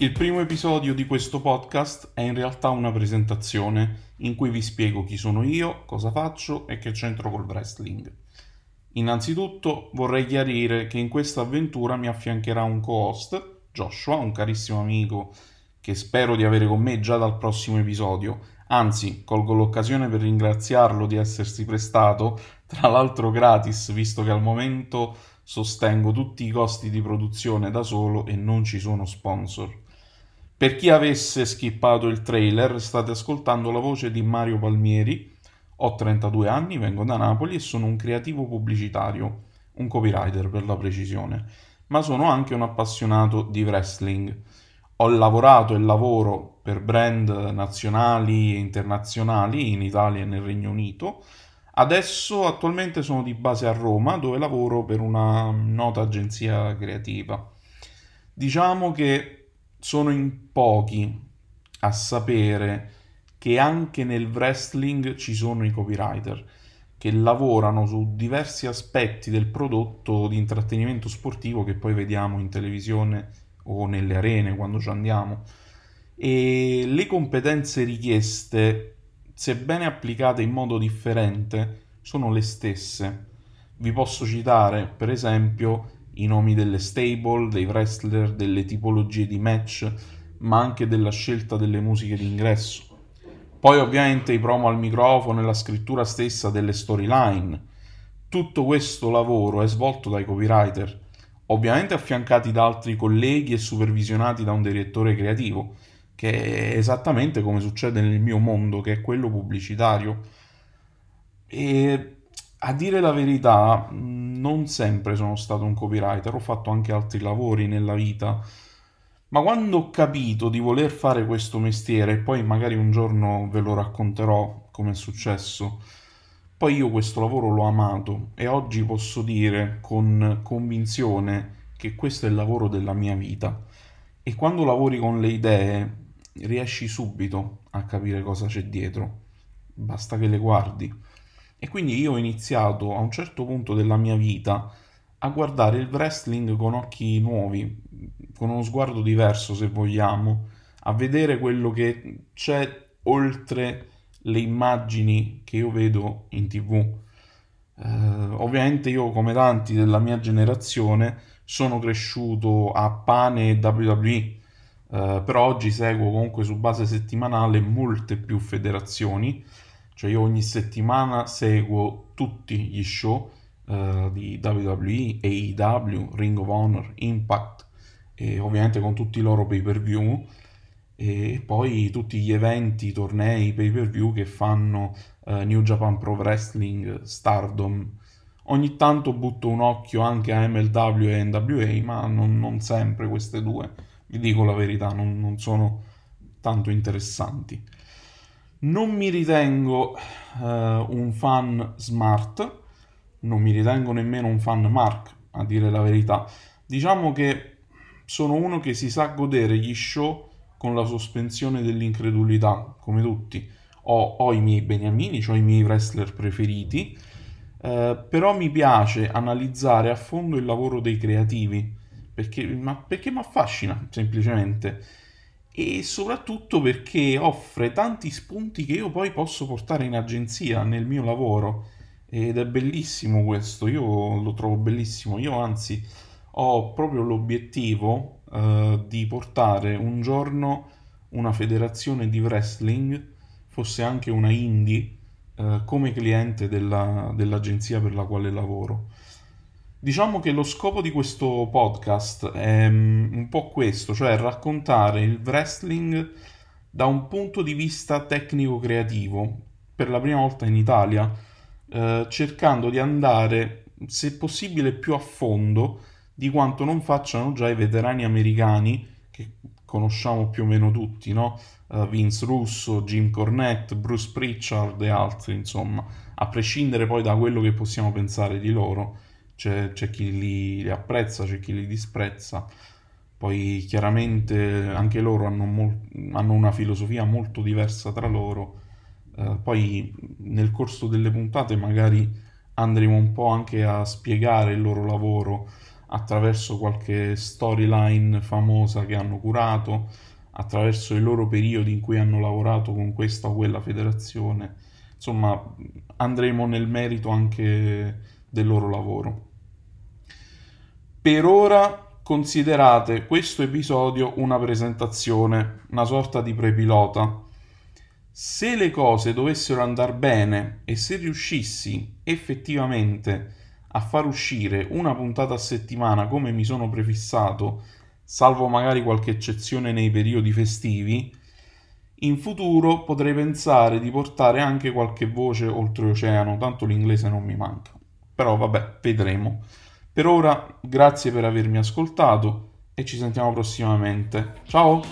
Il primo episodio di questo podcast è in realtà una presentazione in cui vi spiego chi sono io, cosa faccio e che c'entro col wrestling. Innanzitutto vorrei chiarire che in questa avventura mi affiancherà un co-host, Joshua, un carissimo amico che spero di avere con me già dal prossimo episodio. Anzi, colgo l'occasione per ringraziarlo di essersi prestato, tra l'altro gratis, visto che al momento sostengo tutti i costi di produzione da solo e non ci sono sponsor. Per chi avesse skippato il trailer, state ascoltando la voce di Mario Palmieri. Ho 32 anni, vengo da Napoli e sono un creativo pubblicitario, un copywriter per la precisione, ma sono anche un appassionato di wrestling. Ho lavorato e lavoro per brand nazionali e internazionali in Italia e nel Regno Unito. Adesso attualmente sono di base a Roma dove lavoro per una nota agenzia creativa. Diciamo che sono in pochi a sapere che anche nel wrestling ci sono i copywriter che lavorano su diversi aspetti del prodotto di intrattenimento sportivo che poi vediamo in televisione o nelle arene quando ci andiamo. E le competenze richieste, sebbene applicate in modo differente, sono le stesse. Vi posso citare, per esempio, i nomi delle stable, dei wrestler, delle tipologie di match, ma anche della scelta delle musiche d'ingresso. Poi ovviamente i promo al microfono e la scrittura stessa delle storyline. Tutto questo lavoro è svolto dai copywriter, ovviamente affiancati da altri colleghi e supervisionati da un direttore creativo, che è esattamente come succede nel mio mondo, che è quello pubblicitario. E a dire la verità, non sempre sono stato un copywriter, ho fatto anche altri lavori nella vita, ma quando ho capito di voler fare questo mestiere, e poi magari un giorno ve lo racconterò come è successo, poi io questo lavoro l'ho amato e oggi posso dire con convinzione che questo è il lavoro della mia vita. E quando lavori con le idee riesci subito a capire cosa c'è dietro, basta che le guardi. E quindi io ho iniziato a un certo punto della mia vita a guardare il wrestling con occhi nuovi, con uno sguardo diverso se vogliamo, a vedere quello che c'è oltre le immagini che io vedo in tv. Eh, ovviamente io come tanti della mia generazione sono cresciuto a pane e WWE, eh, però oggi seguo comunque su base settimanale molte più federazioni cioè io ogni settimana seguo tutti gli show uh, di WWE, AEW, Ring of Honor, Impact e ovviamente con tutti i loro pay per view e poi tutti gli eventi, tornei, pay per view che fanno uh, New Japan Pro Wrestling, Stardom. Ogni tanto butto un occhio anche a MLW e NWA, ma non, non sempre queste due, vi dico la verità, non, non sono tanto interessanti. Non mi ritengo uh, un fan smart, non mi ritengo nemmeno un fan Mark, a dire la verità. Diciamo che sono uno che si sa godere gli show con la sospensione dell'incredulità, come tutti. Ho, ho i miei beniamini, ho i miei wrestler preferiti, eh, però mi piace analizzare a fondo il lavoro dei creativi, perché, perché mi affascina semplicemente e soprattutto perché offre tanti spunti che io poi posso portare in agenzia nel mio lavoro ed è bellissimo questo, io lo trovo bellissimo, io anzi ho proprio l'obiettivo uh, di portare un giorno una federazione di wrestling, fosse anche una indie, uh, come cliente della, dell'agenzia per la quale lavoro. Diciamo che lo scopo di questo podcast è mm, un po' questo, cioè raccontare il wrestling da un punto di vista tecnico-creativo, per la prima volta in Italia, eh, cercando di andare, se possibile, più a fondo di quanto non facciano già i veterani americani, che conosciamo più o meno tutti, no? Uh, Vince Russo, Jim Cornette, Bruce Pritchard e altri, insomma, a prescindere poi da quello che possiamo pensare di loro c'è, c'è chi li, li, apprezza, c'è chi li disprezza. Poi chiaramente anche loro hanno, mol- hanno una filosofia molto diversa tra loro. Uh, poi nel corso delle puntate magari andremo un po' anche a spiegare il loro lavoro, attraverso qualche storyline famosa che hanno curato, attraverso i loro periodi in cui hanno lavorato con questa o quella federazione. Insomma, andremo nel merito anche del loro lavoro. Per ora considerate questo episodio una presentazione, una sorta di prepilota. Se le cose dovessero andare bene e se riuscissi effettivamente a far uscire una puntata a settimana come mi sono prefissato, salvo magari qualche eccezione nei periodi festivi, in futuro potrei pensare di portare anche qualche voce oltreoceano, tanto l'inglese non mi manca. Però vabbè, vedremo. Per ora grazie per avermi ascoltato e ci sentiamo prossimamente. Ciao!